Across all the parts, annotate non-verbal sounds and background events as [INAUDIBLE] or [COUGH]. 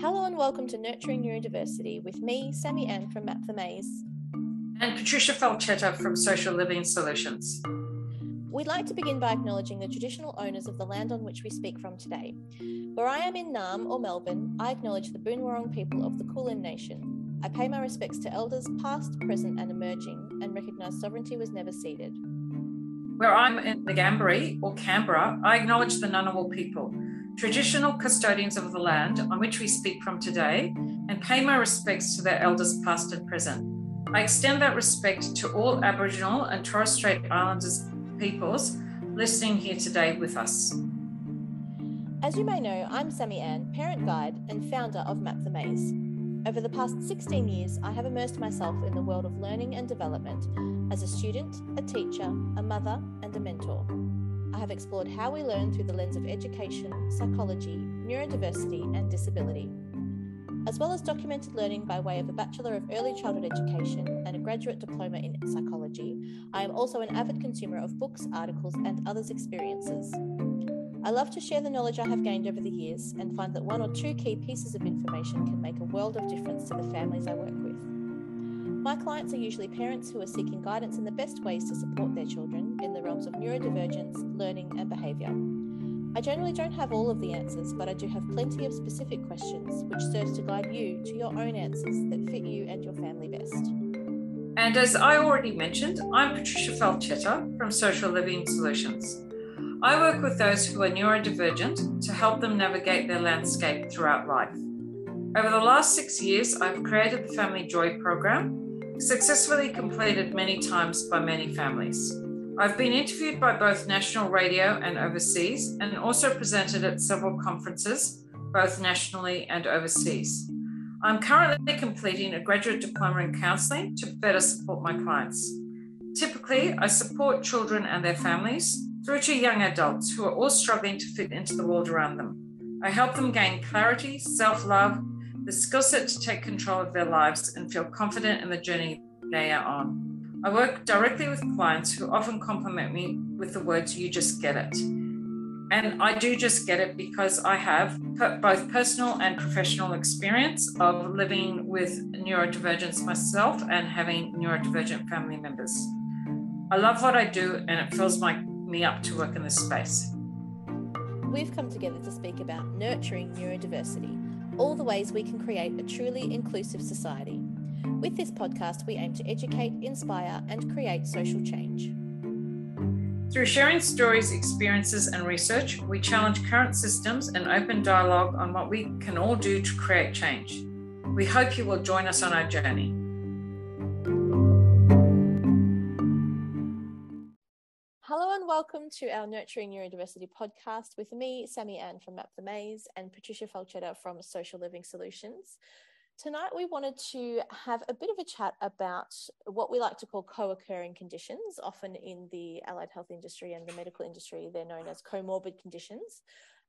Hello and welcome to Nurturing Neurodiversity with me, Sammy Ann from Map the Maze. And Patricia Falchetta from Social Living Solutions. We'd like to begin by acknowledging the traditional owners of the land on which we speak from today. Where I am in Naarm or Melbourne, I acknowledge the Boonwurrung people of the Kulin Nation. I pay my respects to elders past, present, and emerging, and recognise sovereignty was never ceded. Where I'm in Ngambri or Canberra, I acknowledge the Ngunnawal people, traditional custodians of the land on which we speak from today, and pay my respects to their elders past and present. I extend that respect to all Aboriginal and Torres Strait Islanders peoples listening here today with us. As you may know, I'm Sammy Ann, parent guide and founder of Map the Maze. Over the past 16 years, I have immersed myself in the world of learning and development as a student, a teacher, a mother, and a mentor. I have explored how we learn through the lens of education, psychology, neurodiversity, and disability. As well as documented learning by way of a Bachelor of Early Childhood Education and a graduate diploma in psychology, I am also an avid consumer of books, articles, and others' experiences. I love to share the knowledge I have gained over the years and find that one or two key pieces of information can make a world of difference to the families I work with. My clients are usually parents who are seeking guidance in the best ways to support their children in the realms of neurodivergence, learning, and behaviour. I generally don't have all of the answers, but I do have plenty of specific questions which serves to guide you to your own answers that fit you and your family best. And as I already mentioned, I'm Patricia Falchetta from Social Living Solutions. I work with those who are neurodivergent to help them navigate their landscape throughout life. Over the last six years, I've created the Family Joy program, successfully completed many times by many families. I've been interviewed by both national radio and overseas, and also presented at several conferences, both nationally and overseas. I'm currently completing a graduate diploma in counselling to better support my clients. Typically, I support children and their families through to young adults who are all struggling to fit into the world around them. I help them gain clarity, self love, the skill set to take control of their lives and feel confident in the journey they are on. I work directly with clients who often compliment me with the words, you just get it. And I do just get it because I have both personal and professional experience of living with neurodivergence myself and having neurodivergent family members. I love what I do and it fills my me up to work in this space. We've come together to speak about nurturing neurodiversity, all the ways we can create a truly inclusive society. With this podcast, we aim to educate, inspire, and create social change. Through sharing stories, experiences, and research, we challenge current systems and open dialogue on what we can all do to create change. We hope you will join us on our journey. Welcome to our Nurturing Neurodiversity podcast with me, Sammy Ann from Map the Maze, and Patricia Falchetta from Social Living Solutions. Tonight, we wanted to have a bit of a chat about what we like to call co occurring conditions. Often in the allied health industry and the medical industry, they're known as comorbid conditions,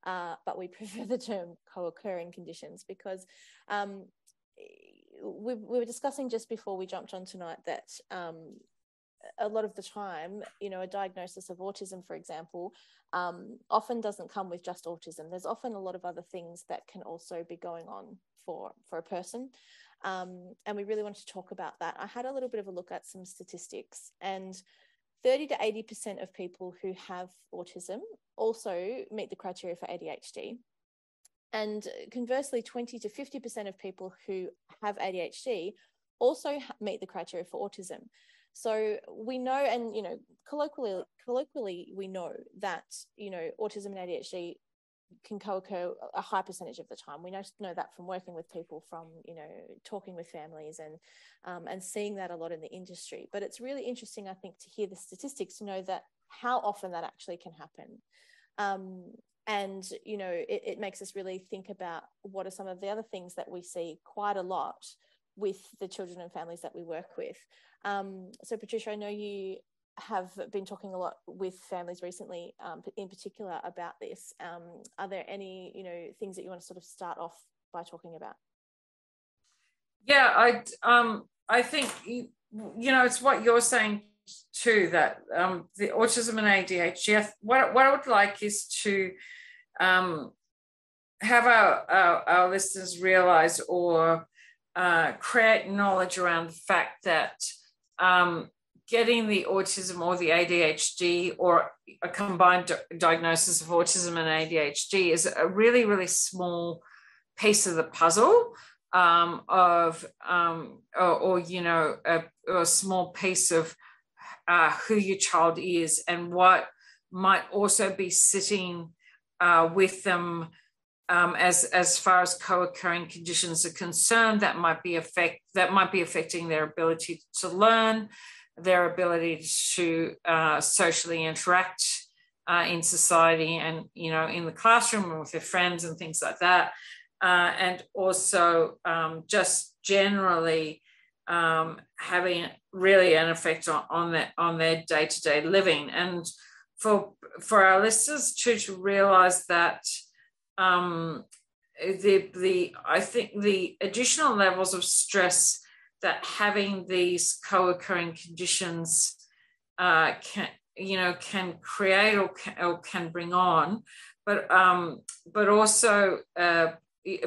uh, but we [LAUGHS] prefer the term co occurring conditions because um, we, we, were discussing just before we jumped on tonight that um, a lot of the time, you know, a diagnosis of autism, for example, um, often doesn't come with just autism. There's often a lot of other things that can also be going on for for a person, um, and we really want to talk about that. I had a little bit of a look at some statistics, and 30 to 80 percent of people who have autism also meet the criteria for ADHD. And conversely, 20 to 50% of people who have ADHD also meet the criteria for autism. So we know, and you know, colloquially, colloquially, we know that you know autism and ADHD can co-occur a high percentage of the time. We know, know that from working with people, from you know talking with families, and um, and seeing that a lot in the industry. But it's really interesting, I think, to hear the statistics to know that how often that actually can happen. Um, and you know, it, it makes us really think about what are some of the other things that we see quite a lot with the children and families that we work with. Um, so, Patricia, I know you have been talking a lot with families recently, um, in particular about this. Um, are there any, you know, things that you want to sort of start off by talking about? Yeah, I, um, I think you, you know, it's what you're saying too that um, the autism and ADHD. What what I would like is to um, have our, our, our listeners realize or uh, create knowledge around the fact that um, getting the autism or the ADHD or a combined di- diagnosis of autism and ADHD is a really, really small piece of the puzzle um, of, um, or, or, you know, a, a small piece of uh, who your child is and what might also be sitting uh, with them um, as as far as co-occurring conditions are concerned that might be affect that might be affecting their ability to learn their ability to uh, socially interact uh, in society and you know in the classroom and with their friends and things like that. Uh, and also um, just generally um, having really an effect on, on their on their day-to-day living. And for for our listeners to to realize that um, the the I think the additional levels of stress that having these co-occurring conditions uh, can you know can create or can, or can bring on, but um, but also uh,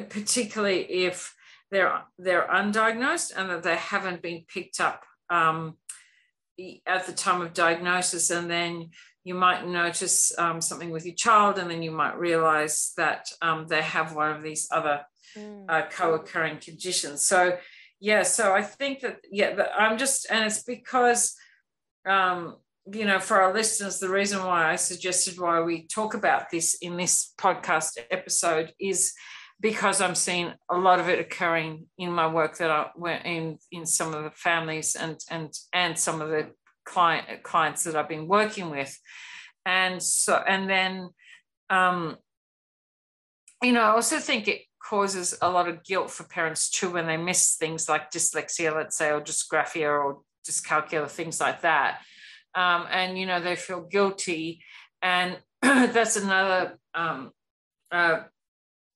particularly if they're they're undiagnosed and that they haven't been picked up um, at the time of diagnosis, and then you might notice um, something with your child, and then you might realize that um, they have one of these other mm. uh, co-occurring conditions. So, yeah, so I think that yeah, that I'm just, and it's because um, you know, for our listeners, the reason why I suggested why we talk about this in this podcast episode is because I'm seeing a lot of it occurring in my work that I in in some of the families and and and some of the client clients that I've been working with, and so and then, um, you know, I also think it causes a lot of guilt for parents too when they miss things like dyslexia, let's say, or dysgraphia or dyscalculia, things like that, um, and you know they feel guilty, and [CLEARS THROAT] that's another um, uh,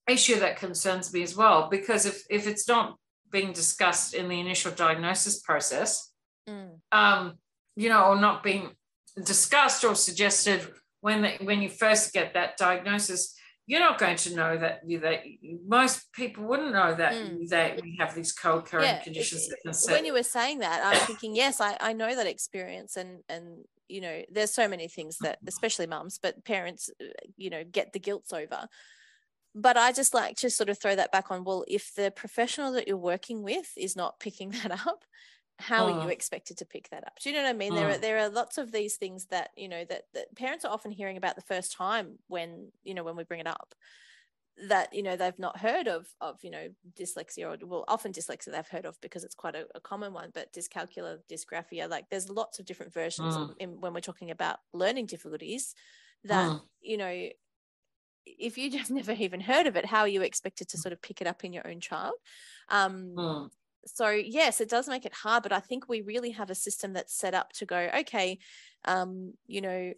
issue that concerns me as well because if if it's not being discussed in the initial diagnosis process. Mm. Um, you know, or not being discussed or suggested when they, when you first get that diagnosis, you're not going to know that you that most people wouldn't know that mm. that we have these co-occurring yeah, conditions when you were saying that i'm thinking yes I, I know that experience and and you know there's so many things that especially mums but parents uh, you know get the guilt over but i just like to sort of throw that back on well if the professional that you're working with is not picking [LAUGHS] that up how are you mm. expected to pick that up do you know what i mean there are mm. there are lots of these things that you know that, that parents are often hearing about the first time when you know when we bring it up that you know they've not heard of of you know dyslexia or well often dyslexia they've heard of because it's quite a, a common one but dyscalculia dysgraphia like there's lots of different versions mm. in, when we're talking about learning difficulties that mm. you know if you [LAUGHS] just never even heard of it how are you expected to sort of pick it up in your own child um, mm so yes it does make it hard but i think we really have a system that's set up to go okay um, you know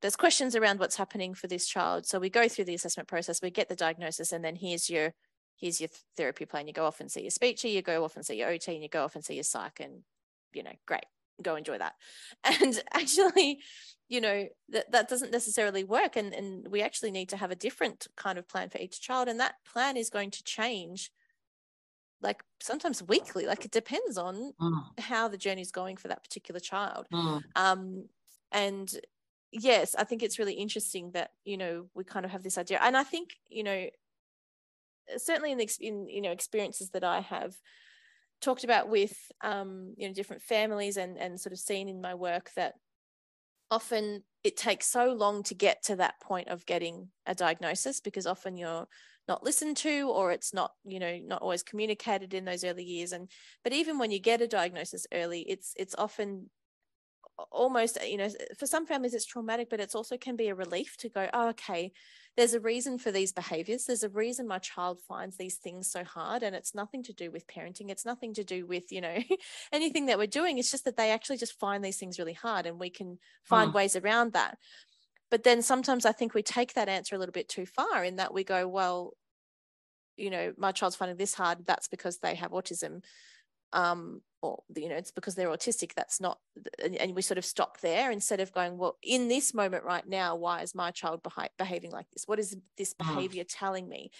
there's questions around what's happening for this child. So we go through the assessment process we get the diagnosis and then here's your here's your therapy plan. You go off and see your speech you go off and see your ot and you go off and see your psych and you know great go enjoy that. [LAUGHS] And actually you know that that doesn't necessarily work and and we actually need to have a different kind of plan for each child and that plan is going to change like sometimes weekly like it depends on mm. how the journey is going for that particular child mm. um and yes i think it's really interesting that you know we kind of have this idea and i think you know certainly in the in you know experiences that i have talked about with um you know different families and and sort of seen in my work that often it takes so long to get to that point of getting a diagnosis because often you're not listened to or it's not you know not always communicated in those early years. And but even when you get a diagnosis early it's it's often almost you know for some families it's traumatic but it's also can be a relief to go oh, okay there's a reason for these behaviors. There's a reason my child finds these things so hard and it's nothing to do with parenting. It's nothing to do with you know [LAUGHS] anything that we're doing. It's just that they actually just find these things really hard and we can find mm. ways around that. But then sometimes i think we take that answer a little bit too far in that we go well you know my child's finding this hard that's because they have autism um, or you know it's because they're autistic that's not and, and, we sort of stop there instead of going well in this moment right now why is my child behi- behaving like this what is this mm. behavior telling me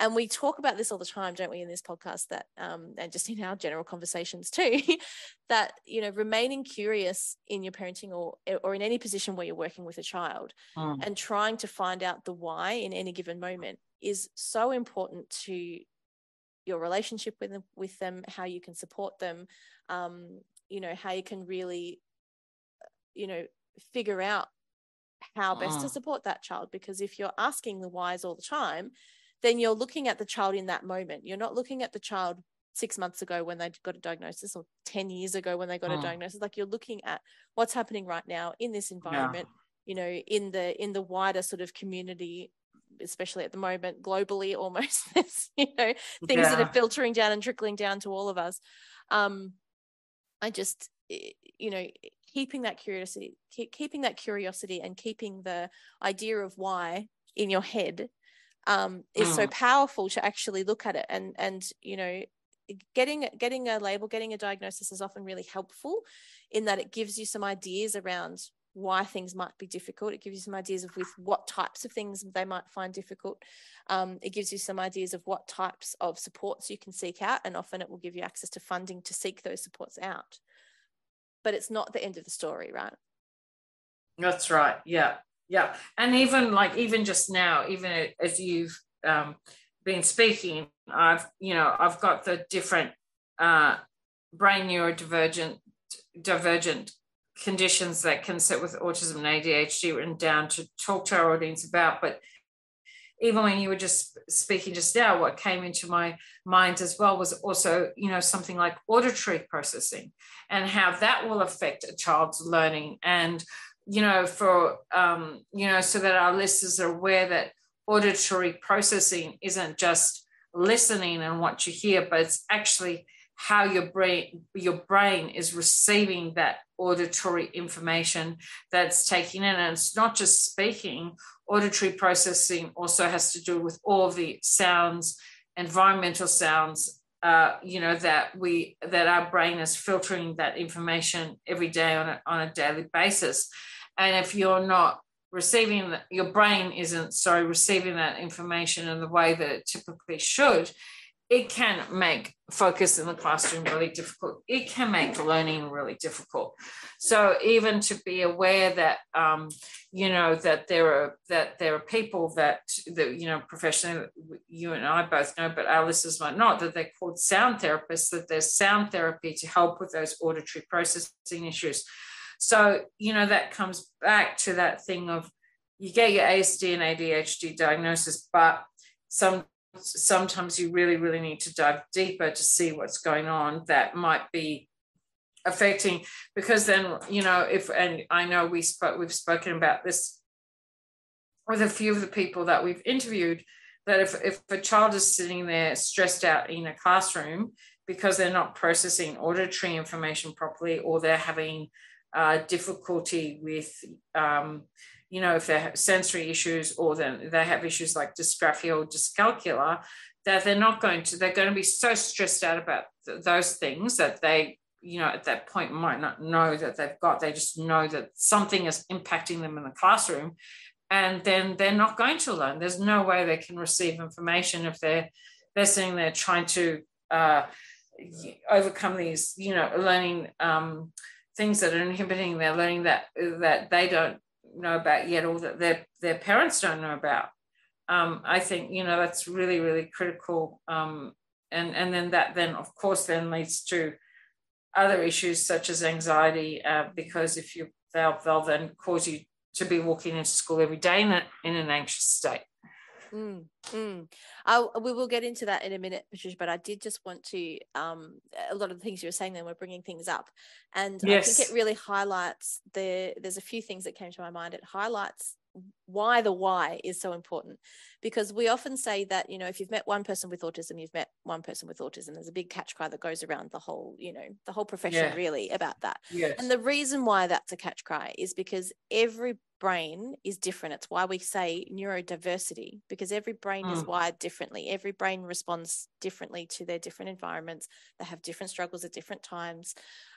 and we talk about this all the time don't we in this podcast that um, and just in our general conversations too [LAUGHS] that you know remaining curious in your parenting or or in any position where you're working with a child mm. and trying to find out the why in any given moment is so important to your relationship with them, with them how you can support them um, you know how you can really you know figure out how best to mm. support that child because if you're asking the whys all the time then you're looking at the child in that moment. You're not looking at the child six months ago when they got a diagnosis or 10 years ago when they got mm. a diagnosis. Like you're looking at what's happening right now in this environment, yeah. you know, in the in the wider sort of community especially at the moment globally almost [LAUGHS] there's you know things yeah. that are filtering down and trickling down to all of us um i just you know keeping that curiosity keep, keeping that curiosity and keeping the idea of why in your head um, is mm. so powerful to actually look at it and and you know getting getting a label getting a diagnosis is often really helpful in that it gives you some ideas around why things might be difficult. It gives you some ideas of with what types of things they might find difficult. Um, it gives you some ideas of what types of supports you can seek out and often it will give you access to funding to seek those supports out. But it's not the end of the story right? That's right. Yeah. Yeah. And even like even just now even as you've um, been speaking i've you know i've got the different uh, brain neurodivergent divergent conditions that can sit with autism and adhd written down to talk to our audience about but even when you were just speaking just now what came into my mind as well was also you know something like auditory processing and how that will affect a child's learning. And you know, for, um, you know, so that our listeners are aware that auditory processing isn't just listening and what you hear, but it's actually how your brain your brain is receiving that auditory information that's taking in. And it's not just speaking auditory processing also has to do with all the sounds environmental sounds uh, you know that we that our brain is filtering that information every day on a, on a daily basis. And if you're not receiving that your brain isn't sorry receiving that information in the way that it typically should it can make focus in the classroom really difficult. It can make learning really difficult. So even to be aware that um, you know that there are that there are people that that you know professionally you and i both know but our listeners might not that they're called sound therapists that there's sound therapy to help with those auditory processing issues. So, you know, that comes back to that thing of you get your ASD and ADHD diagnosis, but some sometimes you really, really need to dive deeper to see what's going on that might be affecting because then you know if and I know we spoke we've spoken about this with a few of the people that we've interviewed that if, if a child is sitting there stressed out in a classroom because they're not processing auditory information properly or they're having uh, difficulty with, um, you know, if they have sensory issues or then they have issues like dysgraphia or dyscalculia, that they're not going to, they're going to be so stressed out about th- those things that they, you know, at that point might not know that they've got, they just know that something is impacting them in the classroom. And then they're not going to learn. There's no way they can receive information if they're they're sitting there trying to uh, overcome these, you know, learning um, things that are inhibiting their learning that that they don't know about yet or that their their parents don't know about. Um, i think you know that's really really critical um, and and then that then of course then leads to other issues such as anxiety uh, because if you they'll, they'll then cause you to be walking into school every day in, a, in an anxious state Mm, mm. I, we will get into that in a minute, Patricia. But I did just want to um, a lot of the things you were saying. Then we're bringing things up, and yes. I think it really highlights the. There's a few things that came to my mind. It highlights why the why is so important because we often say that you know if you've met one person with autism you've met one person with autism there's a big catch cry that goes around the whole you know the whole profession yeah. really about that yes. and the reason why that's a catch cry is because every brain is different it's why we say neurodiversity because every brain mm. is wired differently every brain responds differently to their different environments they have different struggles at different times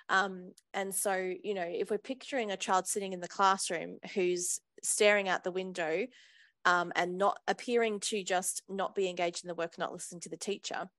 um, and so you know if we're picturing a child sitting in the classroom who's staring out the window um, and not appearing to just not be engaged in the work, not listening to the teacher.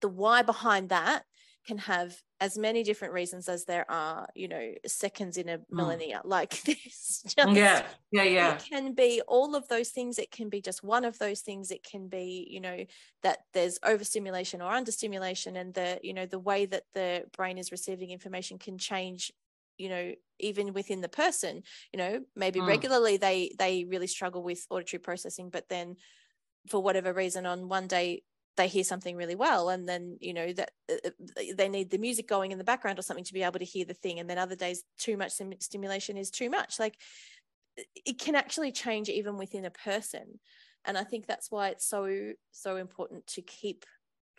The why behind that can have as many different reasons as there are, you know, seconds in a hmm. millennia. Mm. [LAUGHS] Like this [LAUGHS] just yeah, yeah, yeah. It can be all of those things. It can be just one of those things. It can be, you know, that there's overstimulation or understimulation, and the, you know, the way that the brain is receiving information can change you know even within the person you know maybe mm. regularly they they really struggle with auditory processing but then for whatever reason on one day they hear something really well and then you know that uh, uh they need the music going in the background or something to be able to hear the thing and then other days too much stimulation is too much. Like it can actually change even within a person and i think that's why it's so so important to keep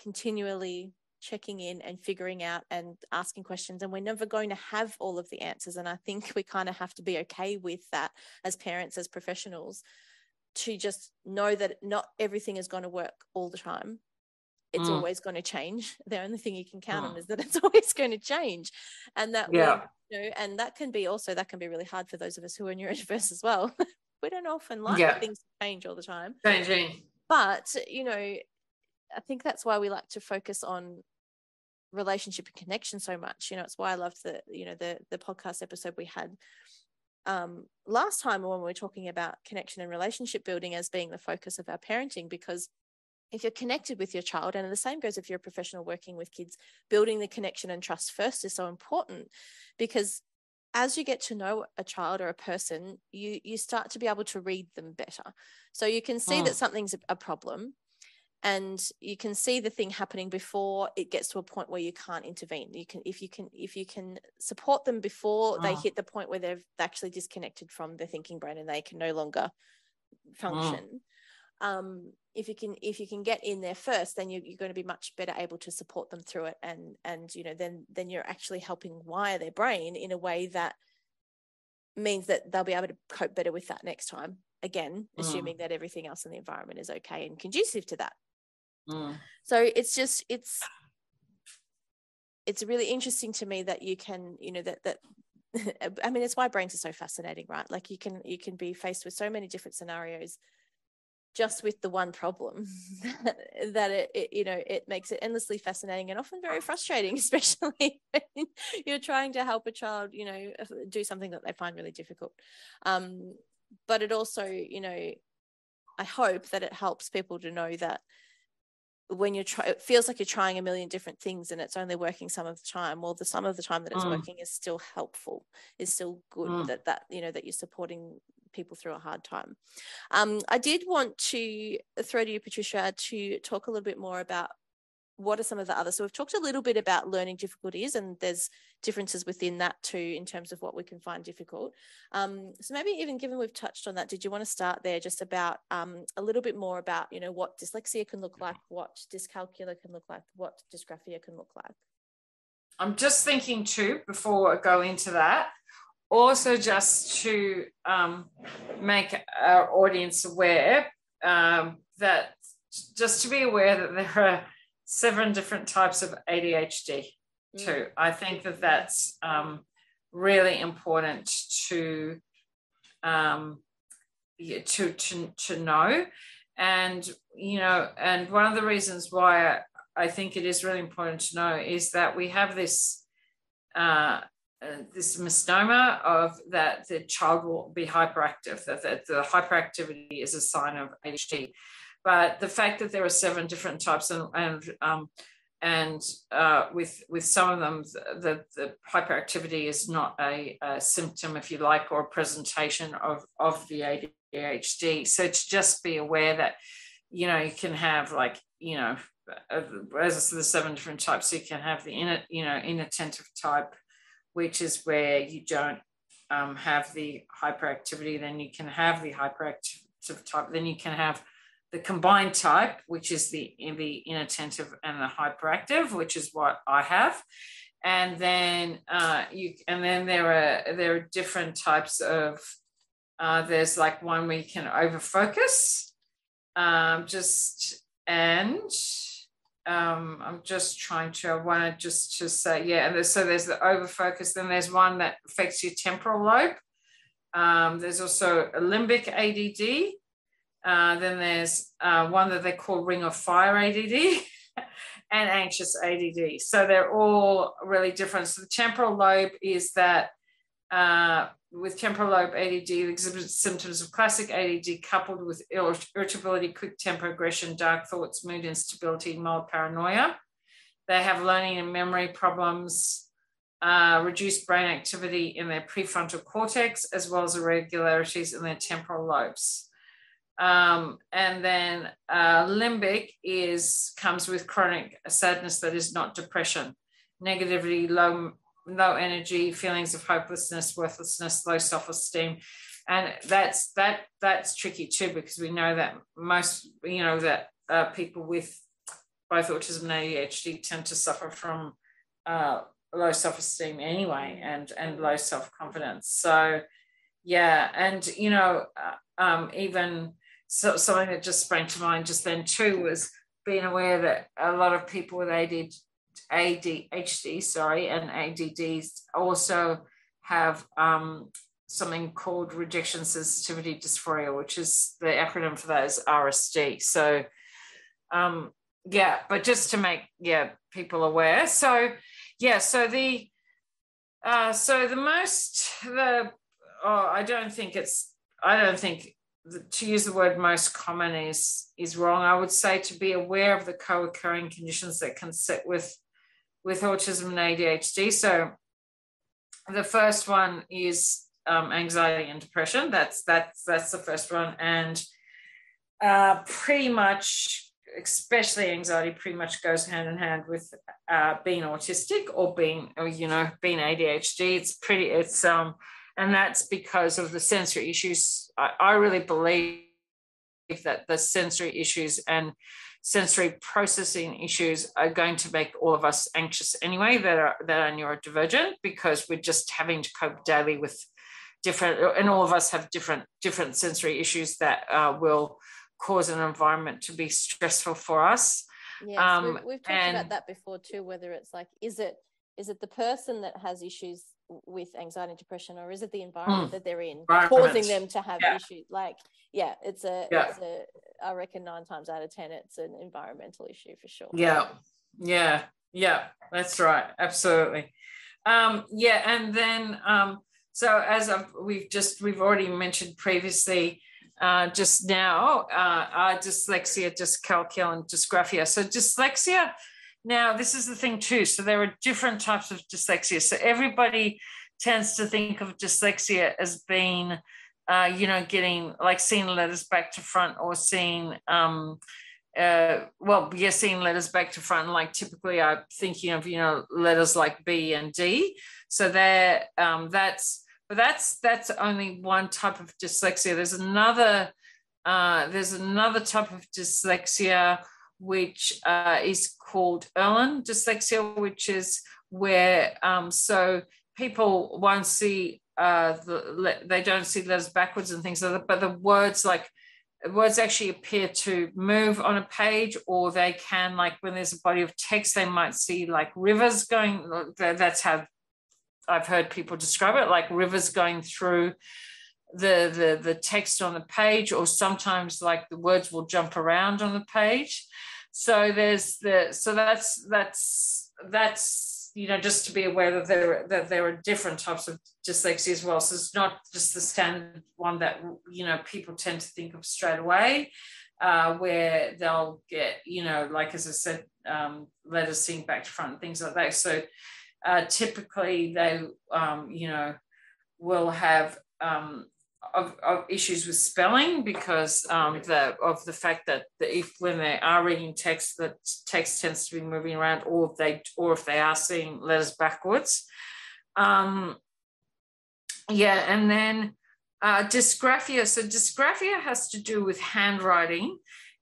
continually checking in and figuring out and asking questions and we're never going to have all of the answers and i think we kind of have to be okay with that as parents as professionals to just know that not everything is going to work all the time it's mm. always going to change [LAUGHS] the only thing you can count mm. on is that it's [LAUGHS] always going to change and that yeah. you know and that can be also that can be really hard for those of us who are neurodiverse [LAUGHS] as well we don't often like yeah. things to change all the time changing but you know I think that's why we like to focus on relationship and connection so much you know it's why i loved the you know the the podcast episode we had um last time when we were talking about connection and relationship building as being the focus of our parenting because if you're connected with your child and the same goes if you're a professional working with kids building the connection and trust first is so important because as you get to know a child or a person you you start to be able to read them better so you can see mm. that something's a problem and you can see the thing happening before it gets to a point where you can't intervene you can if you can if you can support them before oh. they hit the point where they've actually disconnected from the thinking brain and they can no longer function oh. um, if you can if you can get in there first then you're, you're going to be much better able to support them through it and and you know then then you're actually helping wire their brain in a way that means that they'll be able to cope better with that next time again mm. assuming that everything else in the environment is okay and conducive to that Mm. So it's just it's it's really interesting to me that you can you know that that [LAUGHS] I mean it's why brains are so fascinating, right? Like you can you can be faced with so many different scenarios just with the one problem [LAUGHS] that it, it, you know it makes it endlessly fascinating and often very frustrating [LAUGHS] especially when you're trying to help a child you know do something that they find really difficult um, but it also you know i hope that it helps people to know that when you're trying it feels like you're trying a million different things and it's only working some of the time well the some of the time that it's mm. working is still helpful is still good mm. that that you know that you're supporting people through a hard time um, i did want to throw to you patricia to talk a little bit more about what are some of the others? So we've talked a little bit about learning difficulties, and there's differences within that too in terms of what we can find difficult. Um, so maybe even given we've touched on that, did you want to start there just about um, a little bit more about you know what dyslexia can look like, what dyscalculia can look like, what dysgraphia can look like? I'm just thinking too before I go into that. Also, just to um, make our audience aware um, that just to be aware that there are seven different types of ADHD too. Mm. I think that that's um, really important to um, to to to know, and you know, and one of the reasons why I think it is really important to know is that we have this. Uh, uh, this misnomer of that the child will be hyperactive, that, that the hyperactivity is a sign of ADHD. But the fact that there are seven different types and, and um, and uh, with with some of them, the, the hyperactivity is not a, a, symptom, if you like, or a presentation of of the ADHD. So to just be aware that you know you can have like you know as the seven different types, you can have the inner you know inattentive type, which is where you don't um, have the hyperactivity, then you can have the hyperactive type, then you can have the combined type, which is the, the inattentive and the hyperactive, which is what I have. And then uh, you and then there are there are different types of uh, there's like one where you can overfocus, um, just and um, I'm just trying to, I want to just to say, yeah, and there's, so there's the overfocus, then there's one that affects your temporal lobe. Um, there's also a limbic ADD. Uh, then there's uh, one that they call ring of fire ADD [LAUGHS] and anxious ADD. So they're all really different. So the temporal lobe is that uh, with temporal lobe ADD it exhibits symptoms of classic ADD coupled with irritability, quick temper aggression, dark thoughts, mood instability, mild paranoia. They have learning and memory problems, uh, reduced brain activity in their prefrontal cortex, as well as irregularities in their temporal lobes. Um, and then uh, limbic is comes with chronic sadness that is not depression, negativity, low low energy, feelings of hopelessness, worthlessness, low self-esteem. And that's that that's tricky too because we know that most you know that uh, people with both autism and ADHD tend to suffer from uh, low self-esteem anyway and and low self-confidence. So yeah, and you know uh, um, even so, something that just sprang to mind just then too was being aware that a lot of people with ADHD ADHD, sorry, and ADDs also have um, something called rejection sensitivity dysphoria, which is the acronym for that is RSD. So, um, yeah, but just to make yeah people aware. So, yeah, so the uh, so the most the oh, I don't think it's I don't think to use the word most common is is wrong. I would say to be aware of the co-occurring conditions that can sit with with autism and ADHD. So the first one is um, anxiety and depression. That's that's that's the first one, and uh, pretty much, especially anxiety, pretty much goes hand in hand with uh, being autistic or being, or, you know, being ADHD. It's pretty. It's um, and that's because of the sensory issues. I, I really believe that the sensory issues and sensory processing issues are going to make all of us anxious anyway that are that are neurodivergent because we're just having to cope daily with different and all of us have different different sensory issues that uh, will cause an environment to be stressful for us yes um, we've, we've talked and, about that before too whether it's like is it is it the person that has issues with anxiety and depression or is it the environment mm, that they're in causing them to have yeah. issues? Like yeah it's a yeah. it's a i reckon nine times out of ten it's an environmental issue for sure. Yeah. Yeah. Yeah. That's right. Absolutely. Um yeah and then um so as I've, we've just we've already mentioned previously uh, just now uh, uh, dyslexia dyscalculia and dysgraphia. So dyslexia now, this is the thing too. So there are different types of dyslexia. So everybody tends to think of dyslexia as being, uh, you know, getting like seeing letters back to front or seeing, um, uh, well, yeah, seeing letters back to front. Like typically, I'm thinking of you know letters like B and D. So there, um, that's but that's that's only one type of dyslexia. There's another. Uh, there's another type of dyslexia which uh, is called Irlen dyslexia, which is where um, so people won't see uh, the they don't see letters backwards and things like that, but the words like words actually appear to move on a page, or they can like when there's a body of text, they might see like rivers going. That's how I've heard people describe it, like rivers going through the the the text on the page or sometimes like the words will jump around on the page. So there's the so that's that's that's you know just to be aware that there that there are different types of dyslexia as well. So it's not just the standard one that you know people tend to think of straight away uh, where they'll get you know like as i said um, letters seen back to front and things like that. So uh, typically they um, you know will have um, of, of issues with spelling because um, the, of the fact that the, if when they are reading text, that text tends to be moving around, or if they or if they are seeing letters backwards. Um, yeah, and then uh, dysgraphia. So dysgraphia has to do with handwriting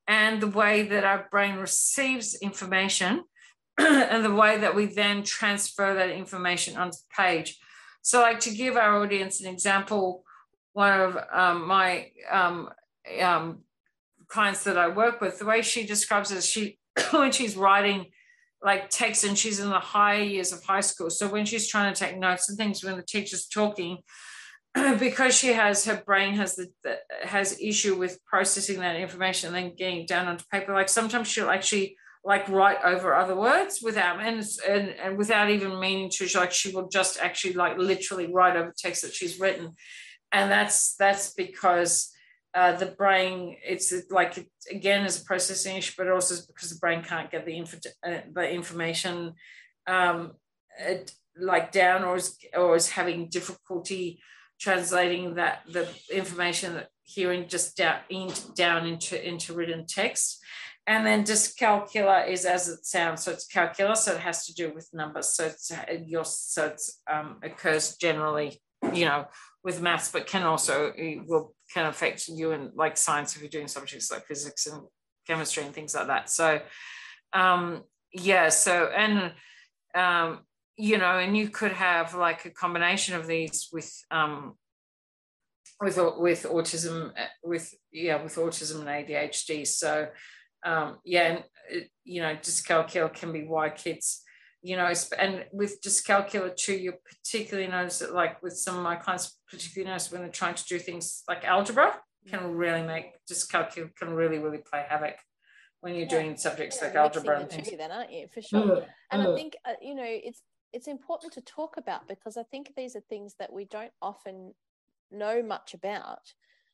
and the way that our brain receives information [CLEARS THROAT] and the way that we then transfer that information onto the page. So, like to give our audience an example, one of um, my um, um, clients that I work with, the way she describes it, she [COUGHS] when she's writing like text and she's in the higher years of high school. So when she's trying to take notes and things when the teacher's talking, [COUGHS] because she has her brain has the, the, has issue with processing that information and then getting down onto paper. Like sometimes she'll actually like write over other words without and, and, and without even meaning to. Like she will just actually like literally write over text that she's written, and that's that's because uh, the brain it's like it, again is a processing issue, but also because the brain can't get the info, uh, the information um, it, like down or is or is having difficulty translating that the information that hearing just down, in, down into into written text. And then dyscalculia is as it sounds. So it's calculus so it has to do with numbers. So it's your so it's um, occurs generally you know with maths but can also will can affect you in like science if you're doing subjects like physics and chemistry and things like that so um yeah so and um you know, and you could have like a combination of these with um, with with autism, with yeah, with autism and ADHD. So um, yeah, and you know, dyscalculia can be why kids, you know, and with dyscalculia too, you particularly notice that like with some of my clients, particularly notice when they're trying to do things like algebra, can really make dyscalculia can really really play havoc when you're yeah. doing subjects yeah, like algebra and things. Then, aren't you? For sure. Mm. And mm. I think uh, you know it's it's important to talk about because I think these are things that we don't often know much about.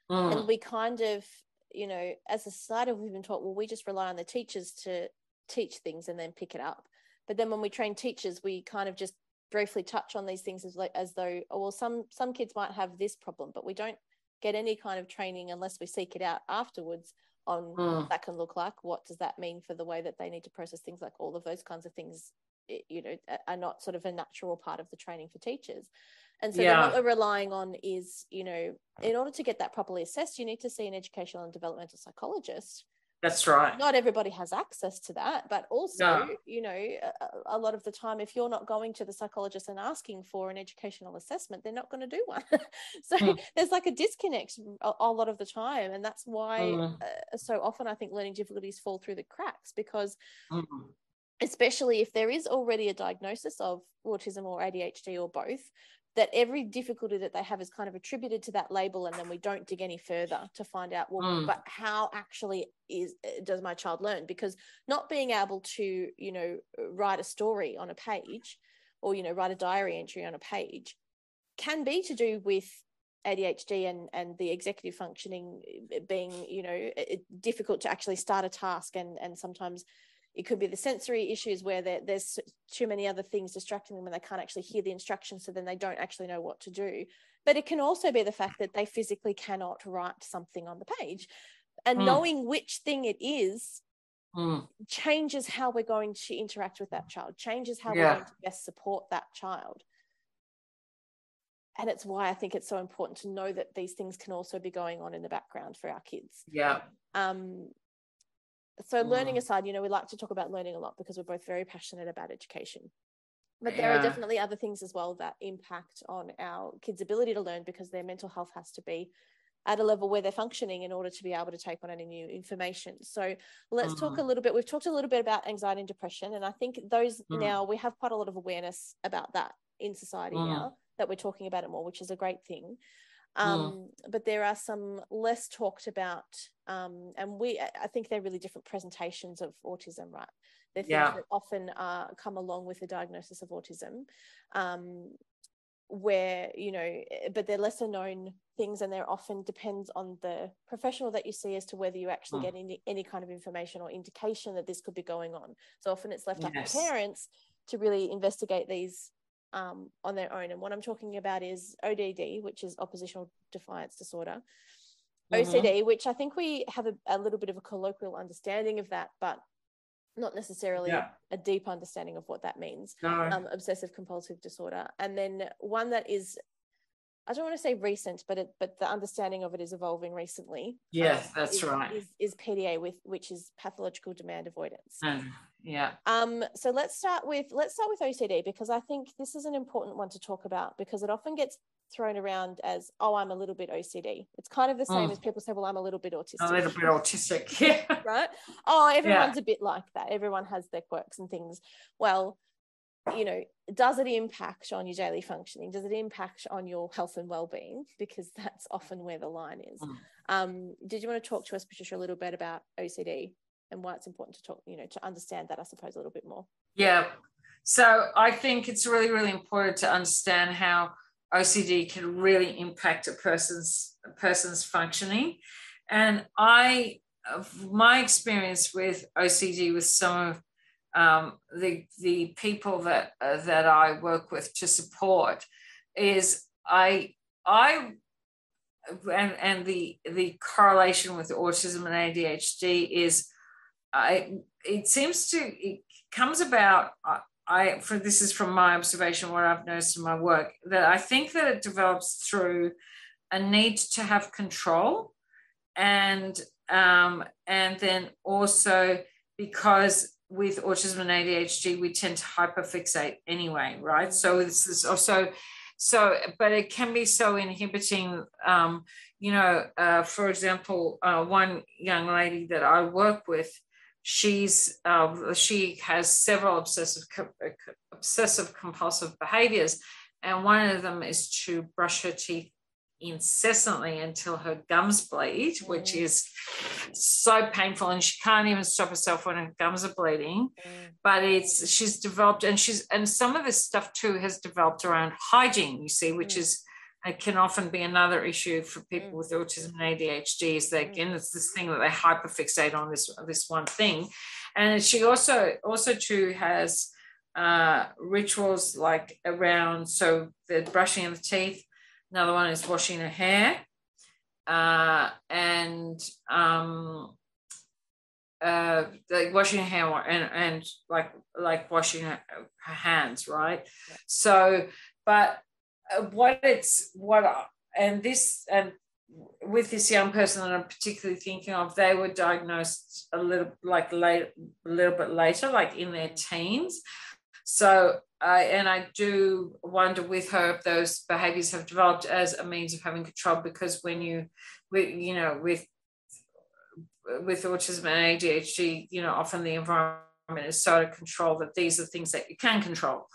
Mm. And we kind of, you know, as a society, we've been taught, well, we just rely on the teachers to teach things and then pick it up. But then when we train teachers, we kind of just briefly touch on these things as, like, as though, oh, well, some some kids might have this problem, but we don't get any kind of training unless we seek it out afterwards on mm. what that can look like. What does that mean for the way that they need to process things like all of those kinds of things you know are not sort of a natural part of the training for teachers and so yeah. what we're relying on is you know in order to get that properly assessed you need to see an educational and developmental psychologist that's right not everybody has access to that but also no. you know a, a, lot of the time if you're not going to the psychologist and asking for an educational assessment they're not going to do one [LAUGHS] so mm. there's like a disconnect a, a, lot of the time and that's why mm. uh, so often i think learning difficulties fall through the cracks because mm especially if there is already a diagnosis of autism or ADHD or both, that every difficulty that they have is kind of attributed to that label and then we don't dig any further to find out well mm. but how actually is eh, does my child learn because not being able to you know write a story on a page or you know write a diary entry on a page can be to do with ADHD and and the executive functioning eh, being you know eh, difficult to actually start a task and and sometimes it could be the sensory issues where there's too many other things distracting them and they can't actually hear the instructions so then they don't actually know what to do but it can also be the fact that they physically cannot write something on the page and mm. knowing which thing it is mm. changes how we're going to interact with that child changes how yeah. we're going to best support that child and it's why i think it's so important to know that these things can also be going on in the background for our kids yeah um so mm. learning aside you know we like to talk about learning a lot because we're both very passionate about education but there yeah. are definitely other things as well that impact on our kids ability to learn because their mental health has to be at a level where they're functioning in order to be able to take on any new information so let's mm. talk a little bit we've talked a little bit about anxiety and depression and i think those mm. now we have quite a lot of awareness about that in society mm. now that we're talking about it more which is a great thing. Um, mm. but there are some less talked about um, and we i think they're really different presentations of autism right they're things yeah. that often uh, come along with the diagnosis of autism um, where you know eh, but they're lesser known things and they're often depends on the professional that you see as to whether you actually mm. get any, any kind of information or indication that this could be going on so often it's left yes. up to parents to really investigate these um, on their own. And what I'm talking about is ODD, which is oppositional defiance disorder, mm-hmm. OCD, which I think we have a, a, little bit of a colloquial understanding of that, but not necessarily yeah. a deep understanding of what that means. No. Um, obsessive compulsive disorder. And then one that is I don't want to say recent, but it, but the understanding of it is evolving recently. Yes, um, that's is, right. Is, is, PDA with which is pathological demand avoidance. Mm, yeah. Um. So let's start with let's start with OCD because I think this is an important one to talk about because it often gets thrown around as oh I'm a little bit OCD. It's kind of the same mm. as people say well I'm a little bit autistic. A little bit autistic. [LAUGHS] Yeah. right. Oh, everyone's yeah. a bit like that. Everyone has their quirks and things. Well you know, does it impact on your daily functioning? Does it impact on your health and well-being? [LAUGHS] Because that's often where the line is. Mm. Um, did you want to talk to us, Patricia, a little bit about OCD and why it's important to talk, you know, to understand that, I suppose, a little bit more? Yeah. So I think it's really, really important to understand how OCD can really impact a person's a person's functioning. And I, my experience with OCD with some of um, the the people that uh, that I work with to support is I I and and the the correlation with autism and ADHD is I it seems to it comes about uh, I for this is from my observation what I've noticed in my work that I think that it develops through a need to have control and um, and then also because with autism and ADHD, we tend to hyperfixate anyway, right? So this is also so, but it can be so inhibiting. Um, you know, uh, for example, uh, one young lady that I work with, she's uh, she has several obsessive obsessive compulsive behaviors, and one of them is to brush her teeth incessantly until her gums bleed, mm. which is so painful, and she can't even stop herself when her gums are bleeding. Mm. But it's she's developed, and she's and some of this stuff too has developed around hygiene. You see, which mm. is it can often be another issue for people mm. with autism and ADHD. Is that mm. again, it's this thing that they hyperfixate on this this one thing, and she also also too has uh, rituals like around so the brushing of the teeth Another one is washing her hair. Uh, and um, uh, like washing her hair and, and like like washing her, her hands, right? Yeah. So, but uh, what it's what and this and with this young person that I'm particularly thinking of, they were diagnosed a little like late, a little bit later, like in their teens. So I and I do wonder with her if those behaviors have developed as a means of having control because when you, you know, with with autism and ADHD, you know, often the environment is so to control that these are things that you can control,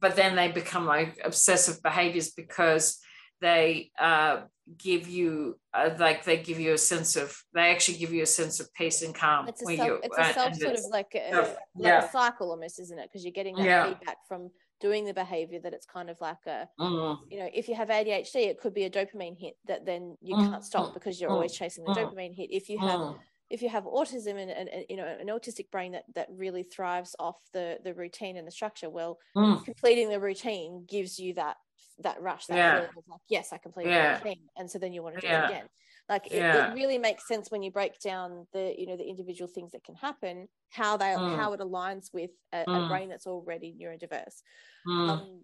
but then they become like obsessive behaviors because they uh, give you uh, like they give you a sense of they actually give you a sense of peace and calm it's a self, you, it's a self sort of like a, like yeah. a cycle almost isn't it because you're getting that yeah. feedback from doing the behavior that it's kind of like a mm. you know if you have adhd it could be a dopamine hit that then you mm. can't stop because you're mm. always chasing the dopamine hit if you have if you have autism and, and, and, you know an autistic brain that that really thrives off the the routine and the structure well mm. completing the routine gives you that that rush, that yeah. feeling of like, yes, I completed yeah. the thing. And so then you want to do yeah. it again. Like it, it, really makes sense when you break down the, you know, the individual things that can happen, how they mm. how it aligns with a, mm. a, brain that's already neurodiverse. Mm. Um,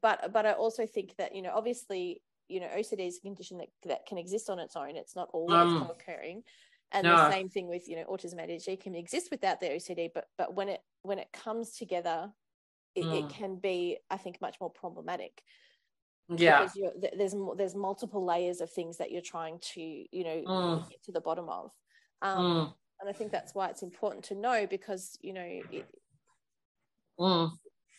but but I also think that, you know, obviously, you know, OCD is a condition that, that can exist on its own. It's not always mm. co-occurring. And no. the same thing with, you know, autism ADHD can exist without the OCD, but but when it when it comes together, it, it mm. can be, I think, much more problematic yeah because there's there's multiple layers of things that you're trying to you know mm. get to the bottom of um, mm. and i think that's why it's important to know because you know it, mm.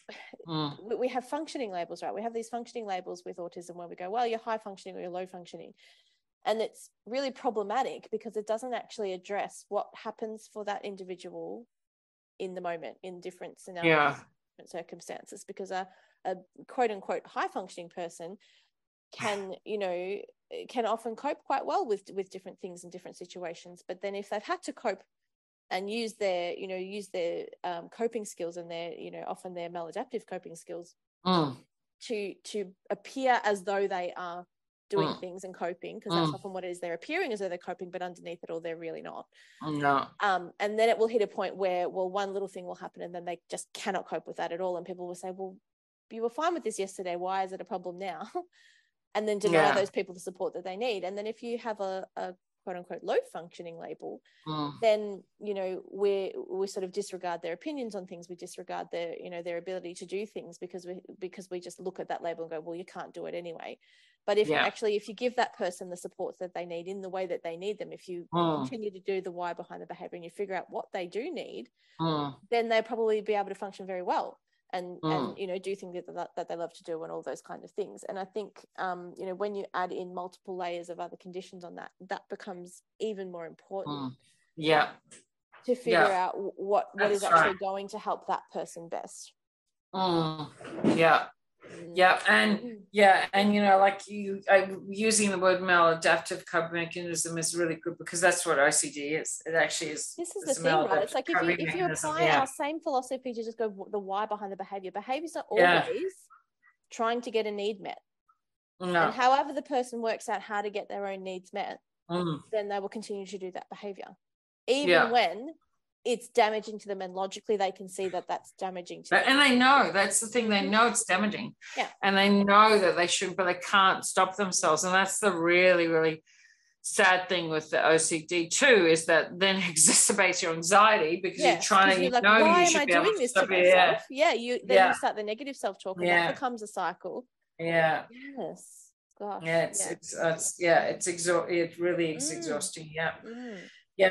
[SIGHS] mm. we have functioning labels right we have these functioning labels with autism where we go well you're high functioning or you're low functioning and it's really problematic because it doesn't actually address what happens for that individual in the moment in different scenarios yeah. different circumstances because a a quote unquote high functioning person can [SIGHS] you know can often cope quite well with with different things in different situations but then if they've had to cope and use their you know use their um, coping skills and their you know often their maladaptive coping skills mm. to to appear as though they are doing mm. things and coping because that's mm. often what it is they're appearing as though they're coping but underneath it all they're really not no um and then it will hit a point where well one little thing will happen and then they just cannot cope with that at all and people will say well you were fine with this yesterday. Why is it a problem now? [LAUGHS] and then deny yeah. those people the support that they need. And then if you have a, a quote unquote low functioning label, mm. then you know we we sort of disregard their opinions on things. We disregard their you know their ability to do things because we because we just look at that label and go, well, you can't do it anyway. But if yeah. actually if you give that person the supports that they need in the way that they need them, if you mm. continue to do the why behind the behavior and you figure out what they do need, mm. then they'll probably be able to function very well and mm. and you know do things that, that they love to do and all those kind of things and i think um you know when you add in multiple layers of other conditions on that that becomes even more important mm. yeah to figure yeah. out what what That's is actually right. going to help that person best mm. yeah yeah and mm. yeah and you know like you I, using the word maladaptive coping mechanism is really good because that's what ocd is it actually is this is the thing right it's like if you if you apply yeah. our same philosophy to just go the why behind the behavior behaviors are always yeah. trying to get a need met no. and however the person works out how to get their own needs met mm. then they will continue to do that behavior even yeah. when it's damaging to them and logically they can see that that's damaging to them. and they know that's the thing they know it's damaging yeah and they know that they should but they can't stop themselves and that's the really really sad thing with the OCD too is that then [LAUGHS] exacerbates your anxiety because yeah, you're trying to you like, know why you am I doing this to myself? Yeah. yeah, you then yeah. you start the negative self-talk and yeah. that becomes a cycle. Yeah. Yes. Gosh. Yeah, it's yeah. it's, it's yeah, it's exhaust it really is mm. exhausting. Yeah. Mm. Yeah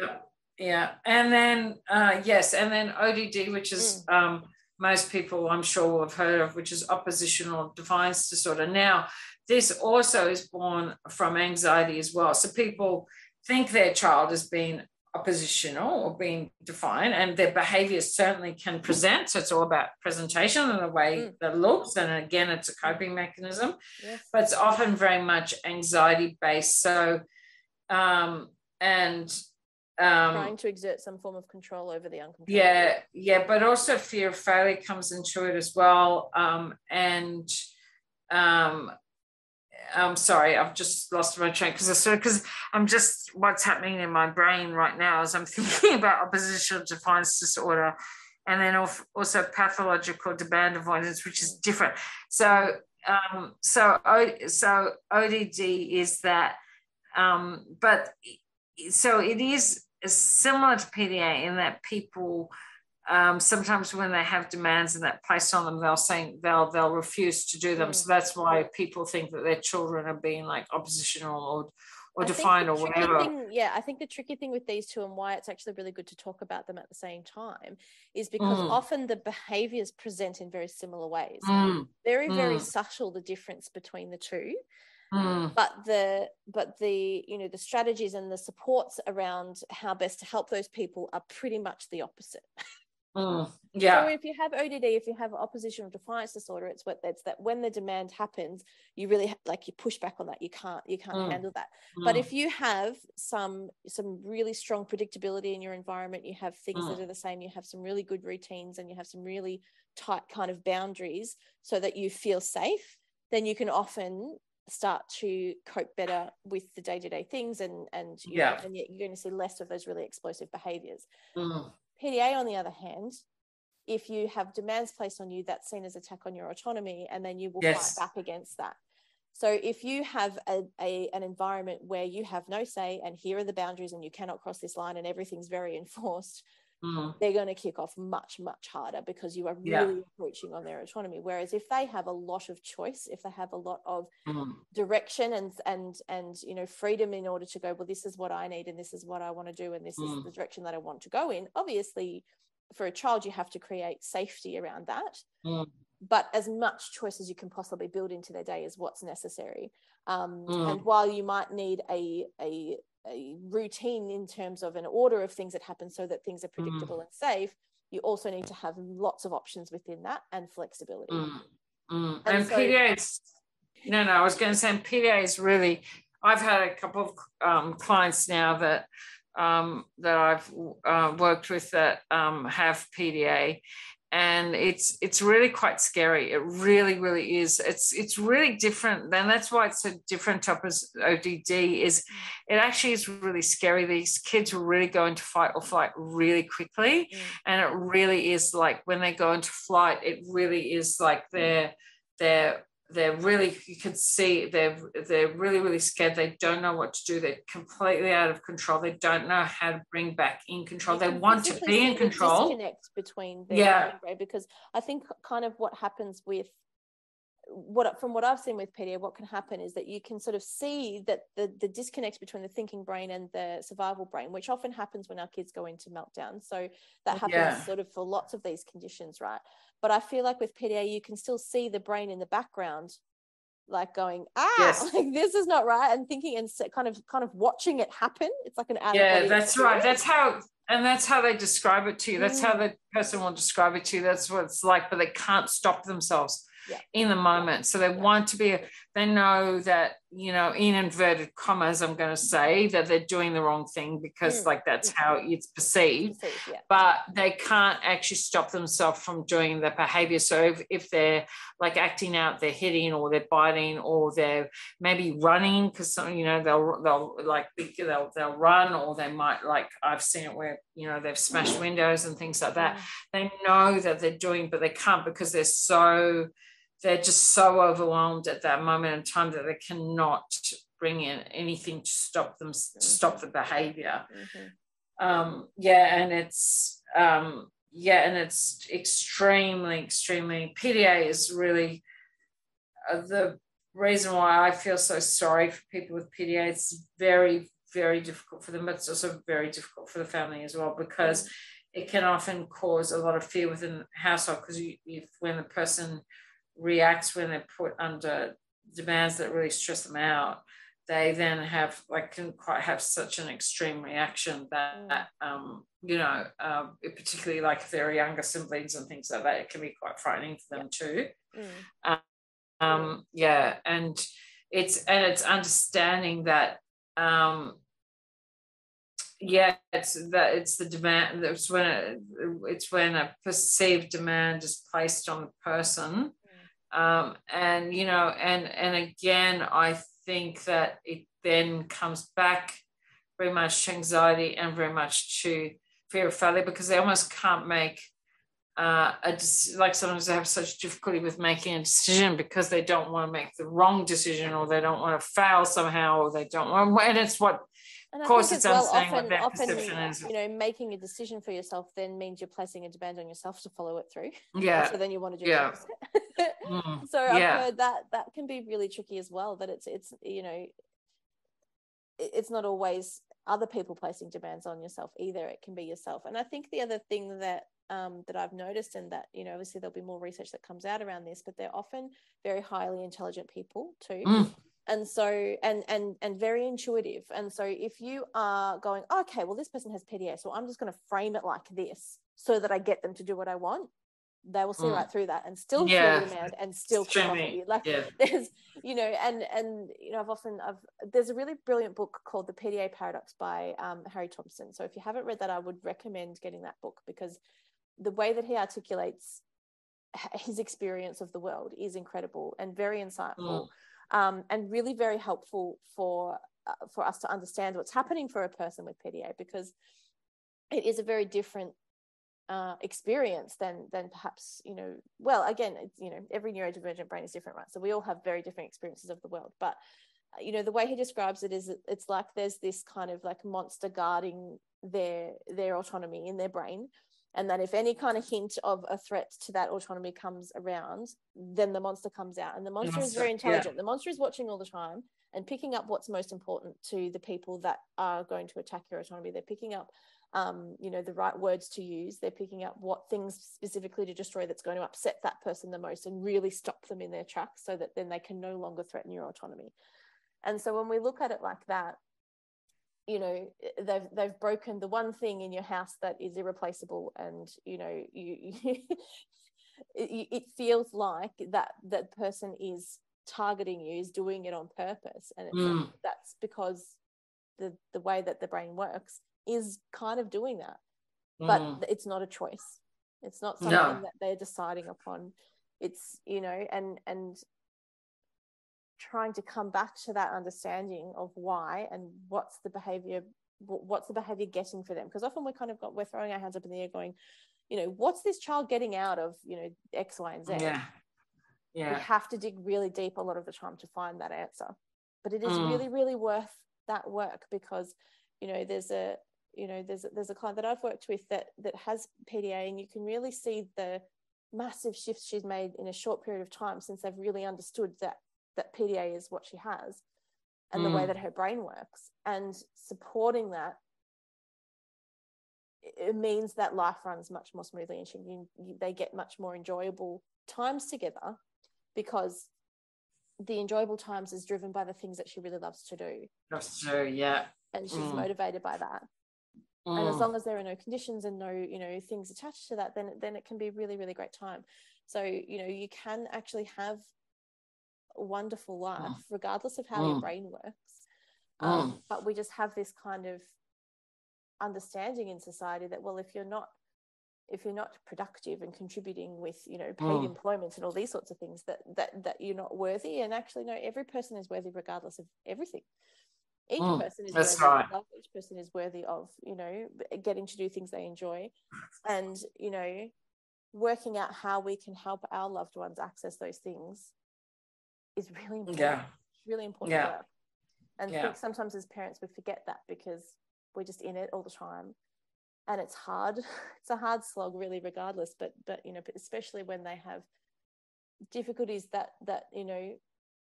yeah and then uh, yes and then odd which is mm. um, most people i'm sure will have heard of which is oppositional defiance disorder now this also is born from anxiety as well so people think their child has been oppositional or being defiant and their behaviors certainly can present so it's all about presentation and the way mm. that looks and again it's a coping mechanism yes. but it's often very much anxiety based so um, and um, trying to exert some form of control over the uncontrollable. Yeah, yeah, but also fear of failure comes into it as well. Um, and um, I'm sorry, I've just lost my train because I sort because I'm just what's happening in my brain right now is I'm [LAUGHS] thinking about oppositional defiance disorder, and then also pathological demand avoidance, which is different. So, um, so so ODD is that, um, but so it is similar to PDA in that people um, sometimes when they have demands and that placed on them, they'll say they'll they'll refuse to do them. Mm. So that's why people think that their children are being like oppositional or or defiant or whatever. Thing, yeah, I think the tricky thing with these two and why it's actually really good to talk about them at the same time is because mm. often the behaviors present in very similar ways. Mm. Very, very mm. subtle the difference between the two. Mm. but the but the you know the strategies and the supports around how best to help those people are pretty much the opposite mm. [LAUGHS] yeah so if you have odd if you have oppositional defiance disorder it's what that's that when the demand happens you really have, like you push back on that you can't you can't mm. handle that but mm. if you have some some really strong predictability in your environment you have things that mm. are the same you have some really good routines and you have some really tight kind of boundaries so that you feel safe then you can often start to cope better with the day-to-day things and and yeah know, and you're going to see less of those really explosive behaviors mm. pda on the other hand if you have demands placed on you that's seen as attack on your autonomy and then you will yes. fight back against that so if you have a, a, an environment where you have no say and here are the boundaries and you cannot cross this line and everything's very [LAUGHS] enforced mm. they're going to kick off much, much harder because you are really yeah. approaching on their autonomy. Whereas if they have a lot of choice, if they have a lot of mm. direction and and and you know freedom in order to go, well, this is what I need and this is what I want to do and this mm. is the direction that I want to go in. Obviously, for a child, you have to create safety around that. Mm. But as much choice as you can possibly build into their day is what's necessary. Um, mm. and while you might need a, a a routine in terms of an order of things that happen so that things are mm. predictable mm. and safe you also need to have lots of options within that and flexibility mm. Mm. and, and so, pda is no no i was going to say pda is really i've had a couple of um, clients now that um, that i've uh, worked with that um, have pda and it's it's really quite scary. It really, really is. It's it's really different. Then that's why it's a different type of ODD. Is it actually is really scary. These kids really go into fight or flight really quickly, mm. and it really is like when they go into flight, it really is like they're they're they're really you can see they're they're really really scared. They don't know what to do. They're completely out of control. They don't know how to bring back in control. They want to be in control. disconnect between yeah. because i think kind of what happens with what from what I've seen with PDA, what can happen is that you can sort of see that the the disconnect between the thinking brain and the survival brain, which often happens when our kids go into meltdown. So that happens yeah. sort of for lots of these conditions, right? But I feel like with PDA, you can still see the brain in the background, like going, ah, yes. [LAUGHS] like this is not right, and thinking and kind of kind of watching it happen. It's like an yeah, that's experience. right. That's how and that's how they describe it to you. That's mm. how the person will describe it to you. That's what it's like, but they can't stop themselves yeah. in the moment. So they yeah. want to be, they know that, you know, in inverted commas, I'm going to say that they're doing the wrong thing because, mm. like, that's mm-hmm. how it's perceived. perceived yeah. But they can't actually stop themselves from doing the behavior. So if, if they're like acting out, they're hitting or they're biting or they're maybe running because, you know, they'll, they'll like, they'll, they'll run or they might, like, I've seen it where, you know, they've smashed windows and things like that. Mm. They know that they're doing, but they can't because they're so, they're just so overwhelmed at that moment in time that they cannot bring in anything to stop them mm-hmm. stop the behavior mm-hmm. um, yeah and it's um, yeah and it's extremely extremely pda is really uh, the reason why i feel so sorry for people with pda it's very very difficult for them but it's also very difficult for the family as well because mm-hmm. it can often cause a lot of fear within the household because if when the person reacts when they're put under demands that really stress them out they then have like can quite have such an extreme reaction that um, you know uh, particularly like if they're younger siblings and things like that it can be quite frightening for them too mm. um, yeah and it's and it's understanding that um, yeah it's that it's the demand it's when it, it's when a perceived demand is placed on the person um, and you know and and again i think that it then comes back very much to anxiety and very much to fear of failure because they almost can't make uh, a like sometimes they have such difficulty with making a decision because they don't want to make the wrong decision or they don't want to fail somehow or they don't want and [LAUGHS] it's what and of course, it's well, often, often you know, making a decision for yourself then means you're placing a demand on yourself to follow it through. Yeah. so then you want to do yeah. mm. [LAUGHS] So I've yeah. heard that that can be really tricky as well. That it's it's you know, it's not always other people placing demands on yourself either. It can be yourself. And I think the other thing that um, that I've noticed, and that you know, obviously there'll be more research that comes out around this, but they're often very highly intelligent people too. Mm and so and and and very intuitive and so if you are going okay well this person has pda so i'm just going to frame it like this so that i get them to do what i want they will see mm. right through that and still yeah. feel demand and still kill you like yeah. [LAUGHS] there's you know and and you know i've often i've there's a really brilliant book called the pda paradox by um, harry thompson so if you haven't read that i would recommend getting that book because the way that he articulates his experience of the world is incredible and very insightful mm um, and really very helpful for uh, for us to understand what's happening for a person with PDA because it is a very different uh, experience than than perhaps you know well again you know every neurodivergent brain is different right? So we all have very different experiences of the world but uh, you know the way he describes it is it's like there's this kind of like monster guarding their their autonomy in their brain and that if any kind of hint of a threat to that autonomy comes around then the monster comes out. And the monster, monster is very intelligent yeah. the monster is watching all the time and picking up what's most important to the people that are going to attack your autonomy. They're picking up um, you know the right words to use. They're picking up what things specifically to destroy that's going to upset that person the most and really stop them in their tracks so that then they can no longer threaten your autonomy. And so when we look at it like that you know they've they've broken the one thing in your house that is irreplaceable and you know you, [LAUGHS] you it, feels like that that person is targeting you is doing it on purpose and mm. that's because the the way that the brain works is kind of doing that but mm. it's not a choice it's not something no. that they're deciding upon it's you know and and trying to come back to that understanding of why and what's the behavior what's the behavior getting for them because often we're kind of got we're throwing our hands up in the air going you know what's this child getting out of you know x y and z yeah yeah. we have to dig really deep a lot of the time to find that answer but it is Mm. really really worth that work because you know there's a you know there's a, there's a client that I've worked with that that has PDA and you can really see the massive shifts she's made in a short period of time since they've really understood that that PDA is what she has and the way Mm. that her brain works and supporting that it means that life runs much more smoothly and she, you, you, they get much more enjoyable times together because the enjoyable times is driven by the things that she really loves to do That's true. Yeah. and she's Mm. motivated by that and as Mm. long as there are no conditions and no you know things attached to that then then it can be really really great time so you know you can actually have wonderful life regardless of how your Mm. brain works. Um, but we just have this kind of understanding in society that well if you're not if you're not productive and contributing with you know paid Mm. employment and all these sorts of things that that that you're not worthy and actually no every person is worthy regardless of everything. Each Mm, person is that's worthy right. of love each person is worthy of you know getting to do things they enjoy. And you know working out how we can help our loved ones access those things is really important Yeah. really important Yeah. work and I think sometimes as parents we forget that because we're just in it all the time and it's hard [LAUGHS] it's a hard slog really regardless but but you know especially when they have difficulties that that you know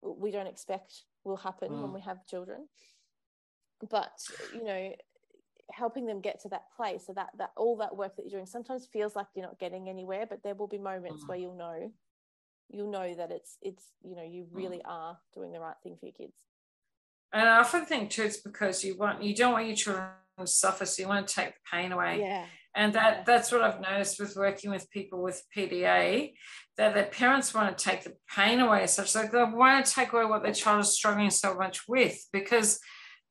we don't expect will happen when Mm. we have children but you know helping them get to that place so that that all that work that you're doing sometimes feels like you're not getting anywhere but there will be moments Mm. where you'll know you'll know that it's it's you know you Mm. really are doing the right thing for your kids And I often think too, it's because you want you don't want your children to suffer, so you want to take the pain away. yeah And that that's what I've noticed with working with people with PDA, that their parents want to take the pain away such. Like they want to take away what their child is struggling so much with because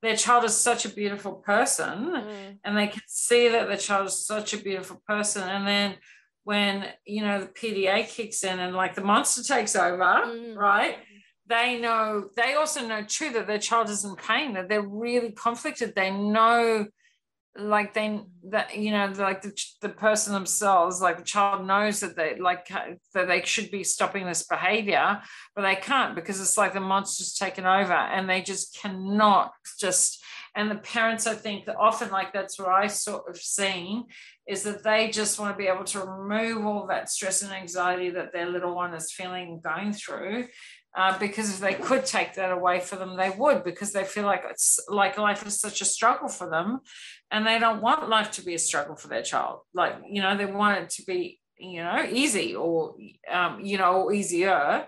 their child is such a beautiful person Mm. and they can see that the child is such a beautiful person. And then when you know the PDA kicks in and like the monster takes over, Mm. right? They know they also know too that their child is in pain, that they're really conflicted. They know like they that you know like the, the person themselves like the child knows that they like that they should be stopping this behavior but they can't because it's like the monster's taken over and they just cannot just and the parents i think that often like that's what i sort of seen is that they just want to be able to remove all that stress and anxiety that their little one is feeling going through uh, because if they could take that away for them, they would, because they feel like it's like life is such a struggle for them, and they don't want life to be a struggle for their child. Like you know, they want it to be you know easy or um, you know easier.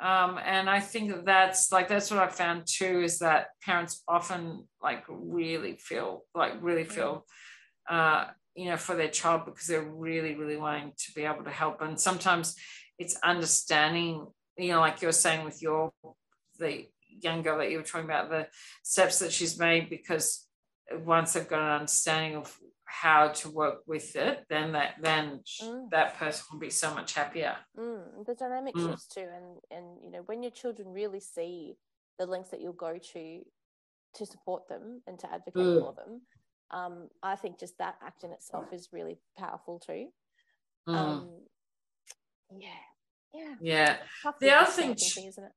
Um, and I think that that's like that's what I found too is that parents often like really feel like really feel uh, you know for their child because they're really really wanting to be able to help, and sometimes it's understanding you know, like you're saying with your the young girl that you were talking about, the steps that she's made, because once they've got an understanding of how to work with it, then that then Mm. that person will be so much happier. Mm, the dynamic Mm. shifts too, and and you know when your children really see the lengths that you'll go to to support them and to advocate Mm. for them, um, I think just that act in itself is really powerful too. Mm. Um, yeah, yeah. yeah, The other business thing isn't it?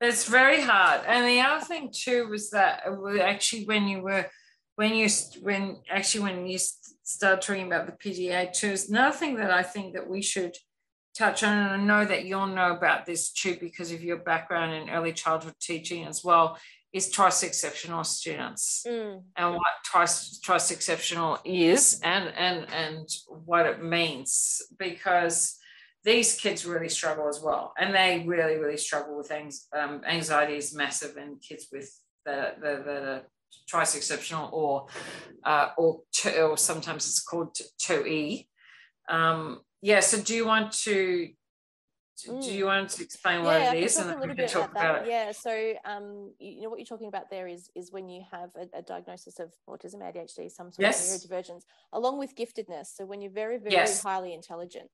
it's very hard. And the other thing too was that actually when you were when you when actually when you start talking about the PDA too, is another thing that I think that we should touch on, and I know that you'll know about this too because of your background in early childhood teaching as well, is twice exceptional students Mm, and what twice twice exceptional is and and and what it means because these kids really struggle as well. And they really really struggle with anx- um, anxiety is massive in kids with the the, the twice exceptional or uh, or two, or sometimes it's called 2e um yeah so do you want to do you want to explain what yeah, it is and then we can bit talk about about that. it Yeah, so um, you, you know what you're talking about there is is when you have a, a diagnosis of autism, ADHD, some sort Yes. of neurodivergence, along with giftedness. So when you're very, very Yes. highly intelligent,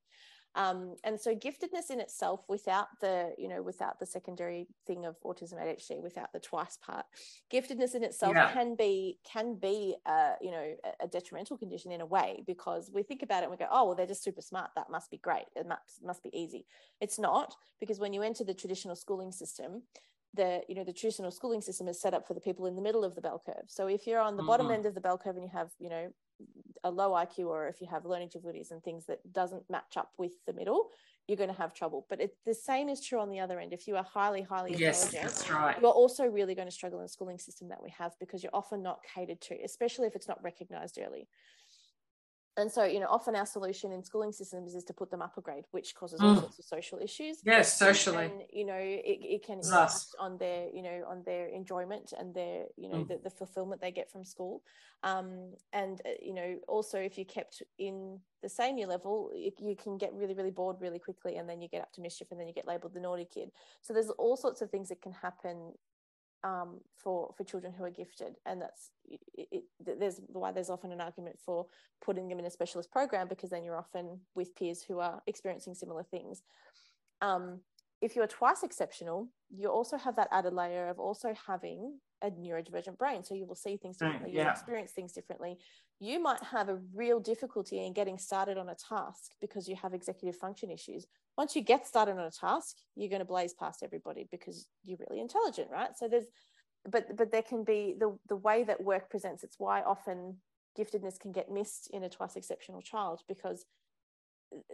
Um, and so giftedness in itself, without the, you know, without the secondary thing of autism ADHD, without the twice part, giftedness in itself yeah. can be can be, uh, you know, a detrimental condition in a way because we think about it and we go, oh, well, they're just super smart. That must be great. It must must be easy. It's not because when you enter the traditional schooling system, the you know the traditional schooling system is set up for the people in the middle of the bell curve so if you're on the mm-hmm. bottom end of the bell curve and you have you know a low iq or if you have learning difficulties and things that doesn't match up with the middle you're going to have trouble but it, the same is true on the other end if you are highly highly yes, intelligent that's right. you're also really going to struggle in the schooling system that we have because you're often not catered to especially if it's not recognized early and so, you know, often our solution in schooling systems is to put them up a grade, which causes all mm. sorts of social issues. Yes, socially. And, you know, it, it can impact on their, you know, on their enjoyment and their, you know, mm. the, the, fulfillment they get from school. Um, and, uh, you know, also if you kept in the same year level, you, you can get really, really bored really quickly. And then you get up to mischief and then you get labeled the naughty kid. So there's all sorts of things that can happen um, for for children who are gifted, and that's it, it, there's why there's often an argument for putting them in a specialist program because then you're often with peers who are experiencing similar things. Um, if you're twice exceptional, you also have that added layer of also having a neurodivergent brain. So you will see things differently, yeah. you experience things differently. You might have a real difficulty in getting started on a task because you have executive function issues, once you get started on a task, you're going to blaze past everybody because you're really intelligent, right? So there's, but but there can be the the way that work presents. It's why often giftedness can get missed in a twice exceptional child because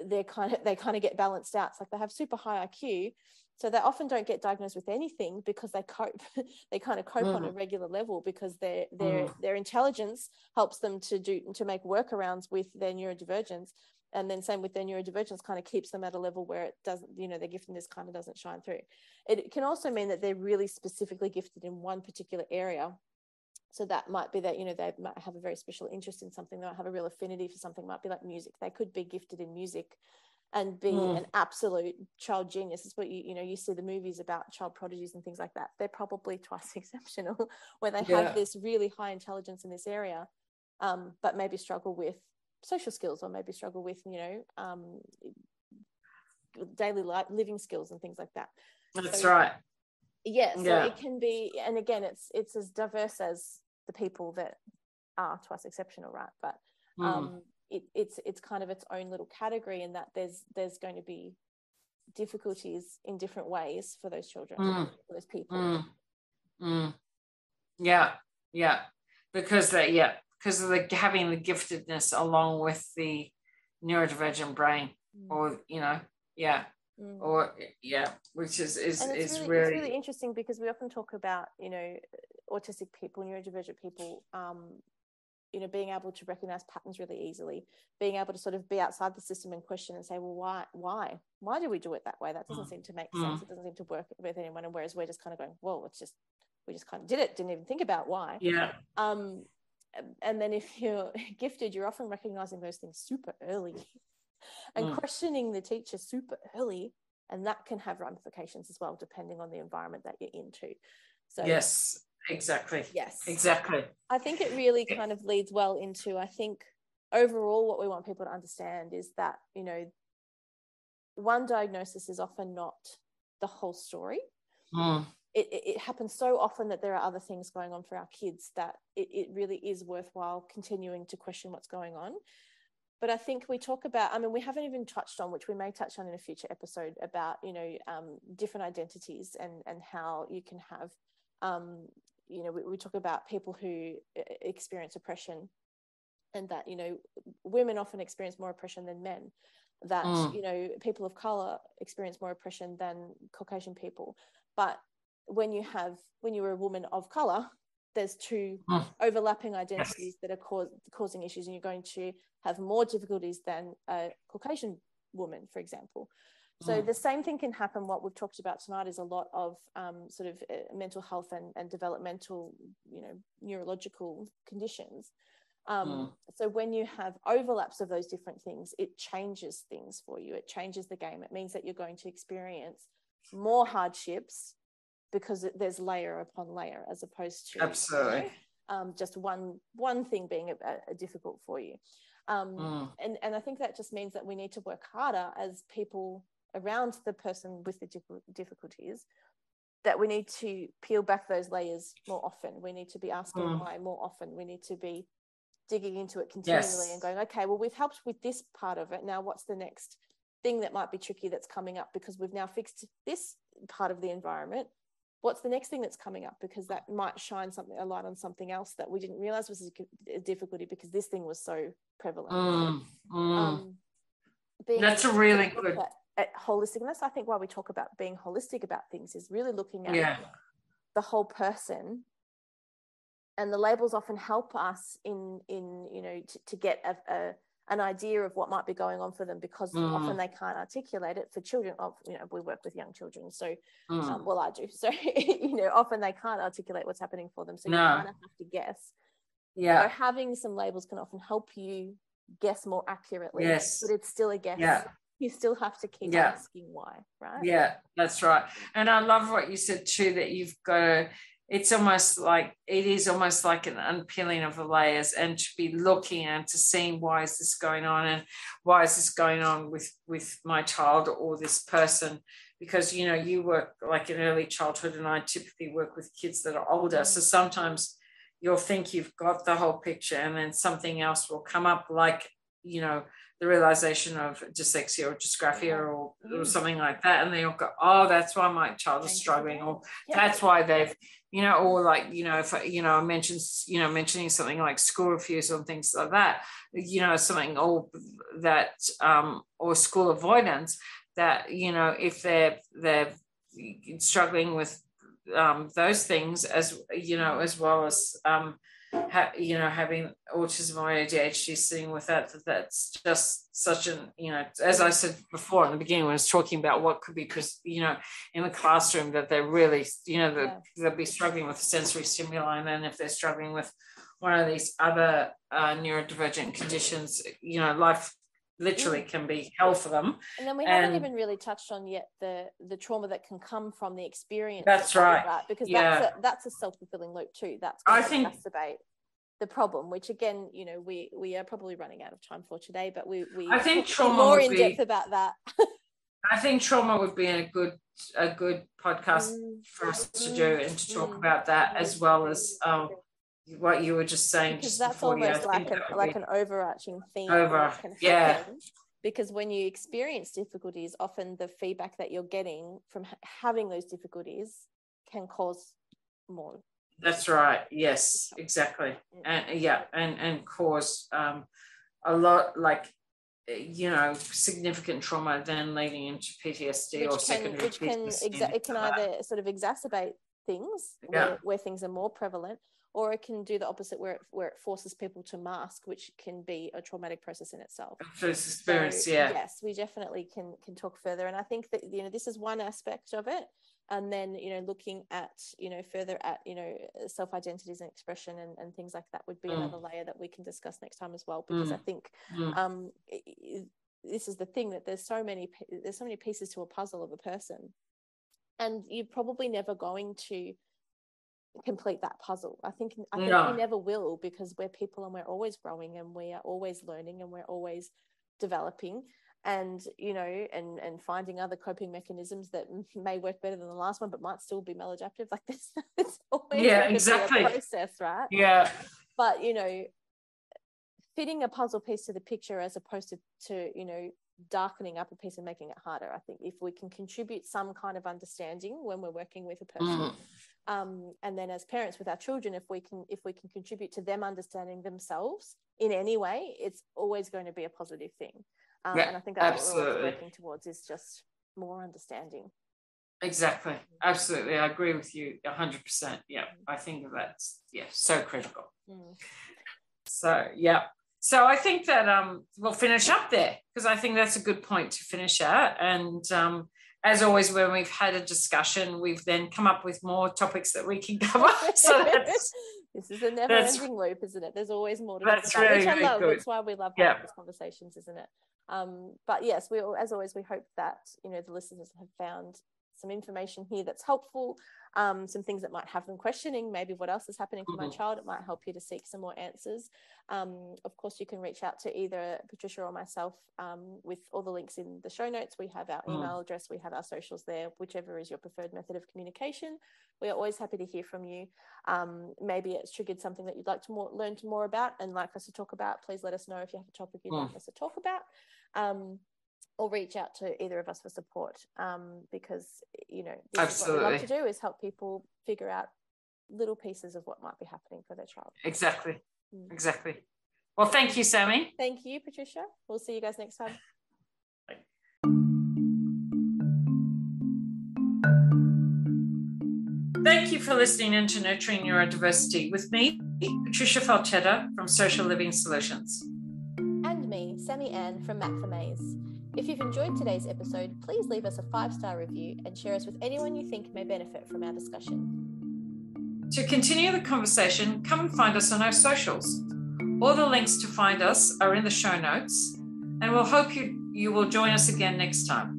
they're kind of they kind of get balanced out. It's like they have super high IQ, so they often don't get diagnosed with anything because they cope. [LAUGHS] they kind of cope mm. on a mm. regular level because their their mm. their intelligence helps them to do to make workarounds with their neurodivergence and then same with their neurodivergence kind of keeps them at a level where it doesn't you know their giftedness kind of doesn't shine through it can also mean that they're really specifically gifted in one particular area so that might be that you know they might have a very special interest in something they might have a real affinity for something might be like music they could be gifted in music and be mm. an absolute child genius. is what you you know you see the movies about child prodigies and things like that. They're probably [LAUGHS] twice [LAUGHS] exceptional, where they yeah. have this really high intelligence in this area, um, but maybe struggle with social skills or maybe struggle with you know um, daily life living skills and things like that that's so, right yeah so yeah. it can be and again it's it's as diverse as the people that are twice exceptional right but mm. um it, it's it's kind of its own little category in that there's there's going to be difficulties in different ways for those children mm. for those people mm. mm. yeah yeah because they yeah because of the having the giftedness along with the neurodivergent brain mm. or you know yeah mm. or yeah which is is is really, really... really interesting because we often talk about you know autistic people neurodivergent people um you know being able to recognize patterns really easily being able to sort of be outside the system and question and say well why why why do we do it that way that doesn't mm. seem to make sense mm. it doesn't seem to work with anyone and whereas we're just kind of going well it's just we just kind of did it didn't even think about why yeah um and then if you're [LAUGHS] gifted you're often recognizing those things super early [LAUGHS] and mm. questioning the teacher super early and that can have ramifications as well depending on the environment that you're into. So yes exactly. Yes. Exactly. I think it really kind of leads well into i think overall what we want people to understand is that you know one diagnosis is often not the whole story. Mm it, it, happens so often that there are other things going on for our kids that it, it really is worthwhile continuing to question what's going on but i think we talk about i mean we haven't even touched on which we may touch on in a future episode about you know um, different identities and and how you can have um, you know we, we talk about people who experience oppression and that you know women often experience more oppression than men that mm. you know people of color experience more oppression than caucasian people but when you have when you're a woman of color there's two mm. overlapping identities yes. that are cause, causing issues and you're going to have more difficulties than a caucasian woman for example so mm. the same thing can happen what we've talked about tonight is a lot of um, sort of uh, mental health and, and developmental you know neurological conditions um, mm. so when you have overlaps of those different things it changes things for you it changes the game it means that you're going to experience more hardships because there's layer upon layer as opposed to absolutely. you know, um, just one one thing being a, a difficult for you. Um, mm. and and i think that just means that we need to work harder as people around the person with the difficulties that we need to peel back those layers more often. We need to be asking mm. why more often. We need to be digging into it continually yes. and going okay well we've helped with this part of it. Now what's the next thing that might be tricky that's coming up? Because we've now fixed this part of the environment what's the next thing that's coming up because that might shine something a light on something else that we didn't realize was a difficulty because this thing was so prevalent mm, mm. Um, that's a really good at, at, holisticness i think why we talk about being holistic about things is really looking at yeah. the whole person and the labels often help us in in you know to, to get a, a an idea of what might be going on for them because mm. often they can't articulate it for children. Of you know we work with young children so mm. um, well i do. [LAUGHS] So you know often they can't articulate what's happening for them so no. you kind of have to guess. Yeah. So having some labels can often help you guess more accurately yes. but it's still a guess. Yeah. You still have to keep yeah. asking why right? Yeah that's right. And i love what you said too that you've got to it's almost like it is almost like an unpeeling of the layers and to be looking and to seeing why is this going on and why is this going on with with my child or this person. Because you know you work like in early childhood and i typically work with kids that are older. So sometimes you'll think you've got the whole picture and then something else will come up like you know the realization of dyslexia or dysgraphia or, or mm. something like that. And they'll go oh that's why my child is struggling or that's why they've you know, or like, you know, if, you know, I mentioned, you know, mentioning something like school refusal and things like that, you know, something or that, um, or school avoidance that, you know, if they're, they're struggling with um, those things as, you know, as well as, um, ha- you know, having autism or ADHD sitting with that, that, that's just such an, you know, as I said before in the beginning, when I was talking about what could be, you know, in the classroom, that they're really, you know, yeah. they'll be struggling with sensory stimuli. And then if they're struggling with one of these other uh, neurodivergent conditions, you know, life literally mm. can be hell for them. And then we haven't even really touched on yet the the trauma that can come from the experience. That's right. That, because yeah. that's a, that's a self fulfilling loop too. That's I think exacerbate the problem. Which again, you know, we we are probably running out of time for today, but we we I think trauma more in depth about that. [LAUGHS] I think trauma would be a good a good podcast mm. for us to do and to talk mm. about that as well as um, what you were just saying because just that's almost you, like an like an overarching theme over yeah. because when you experience difficulties often the feedback that you're getting from having those difficulties can cause more. That's right. Yes exactly. Mm. And uh, yeah and and cause um a lot like uh, you know significant trauma then leading into PTSD which or can, secondary which can exa- it can either sort of exacerbate things yeah. where, where things are more prevalent or it can do the opposite where it, where it forces people to mask which can be a traumatic process in itself experience so, yeah yes we definitely can can talk further and i think that you know this is one aspect of it and then you know looking at you know further at you know self identities and expression and, and things like that would be mm. another layer that we can discuss next time as well because mm. i think mm. um it, this is the thing that there's so many there's so many pieces to a puzzle of a person and you're probably never going to complete that puzzle. I think I think no. we never will because we're people and we're always growing and we are always learning and we're always developing. And you know and and finding other coping mechanisms that [LAUGHS] may work better than the last one but might still be maladaptive. Like [LAUGHS] this it's always yeah exactly. process right? Yeah. But you know fitting a puzzle piece to the picture as opposed to to you know darkening up a piece and making it harder i think if we can contribute some kind of understanding when we're working with a person mm um, and then as parents with our children if we can if we can contribute to them understanding themselves in any way it's always going to be a positive thing. Um, yeah, and i think that's absolutely. what we're working towards is just more understanding. Exactly. Absolutely. I agree with you 100% yeah mm. i think that's yeah so critical. Mm. so yeah. So i think that um, we'll finish up there because i think that's a good point to finish at. And um, as always, when we've had a discussion, we've then come up with more topics that we can [LAUGHS] cover. So [LAUGHS] this is a never-ending loop, isn't it? There's always more to that's talk about, really, which I love. Good. That's why we love having yeah. these conversations, isn't it? Um, but yes, we as always we hope that you know the listeners have found some information here that's helpful, um, some things that might have them questioning maybe what else is happening for mm-hmm. my child. It might help you to seek some more answers. Um, of course, you can reach out to either Patricia or myself um, with all the links in the show notes. We have our mm. email address, we have our socials there, whichever is your preferred method of communication. We are always happy to hear from you. Um, maybe it's triggered something that you'd like to more, learn more about and like us to talk about. Please let us know if you have a topic you'd mm. like us to talk about. Or reach out to either of us for support um, because you know Absolutely. what we love to do is help people figure out little pieces of what might be happening for their child exactly mm. exactly well thank you sammy thank you patricia we'll see you guys next time Thank you for listening in to Nurturing Neurodiversity with me, Patricia Falchetta from Social Living Solutions. And me, Sammy Ann from Map the Maze. If you've enjoyed today's episode, please leave us a five star review and share us with anyone you think may benefit from our discussion. To continue the conversation, come and find us on our socials. All the links to find us are in the show notes, and we'll hope you, you will join us again next time.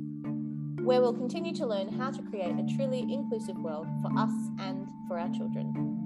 Where we'll continue to learn how to create a truly inclusive world for us and for our children.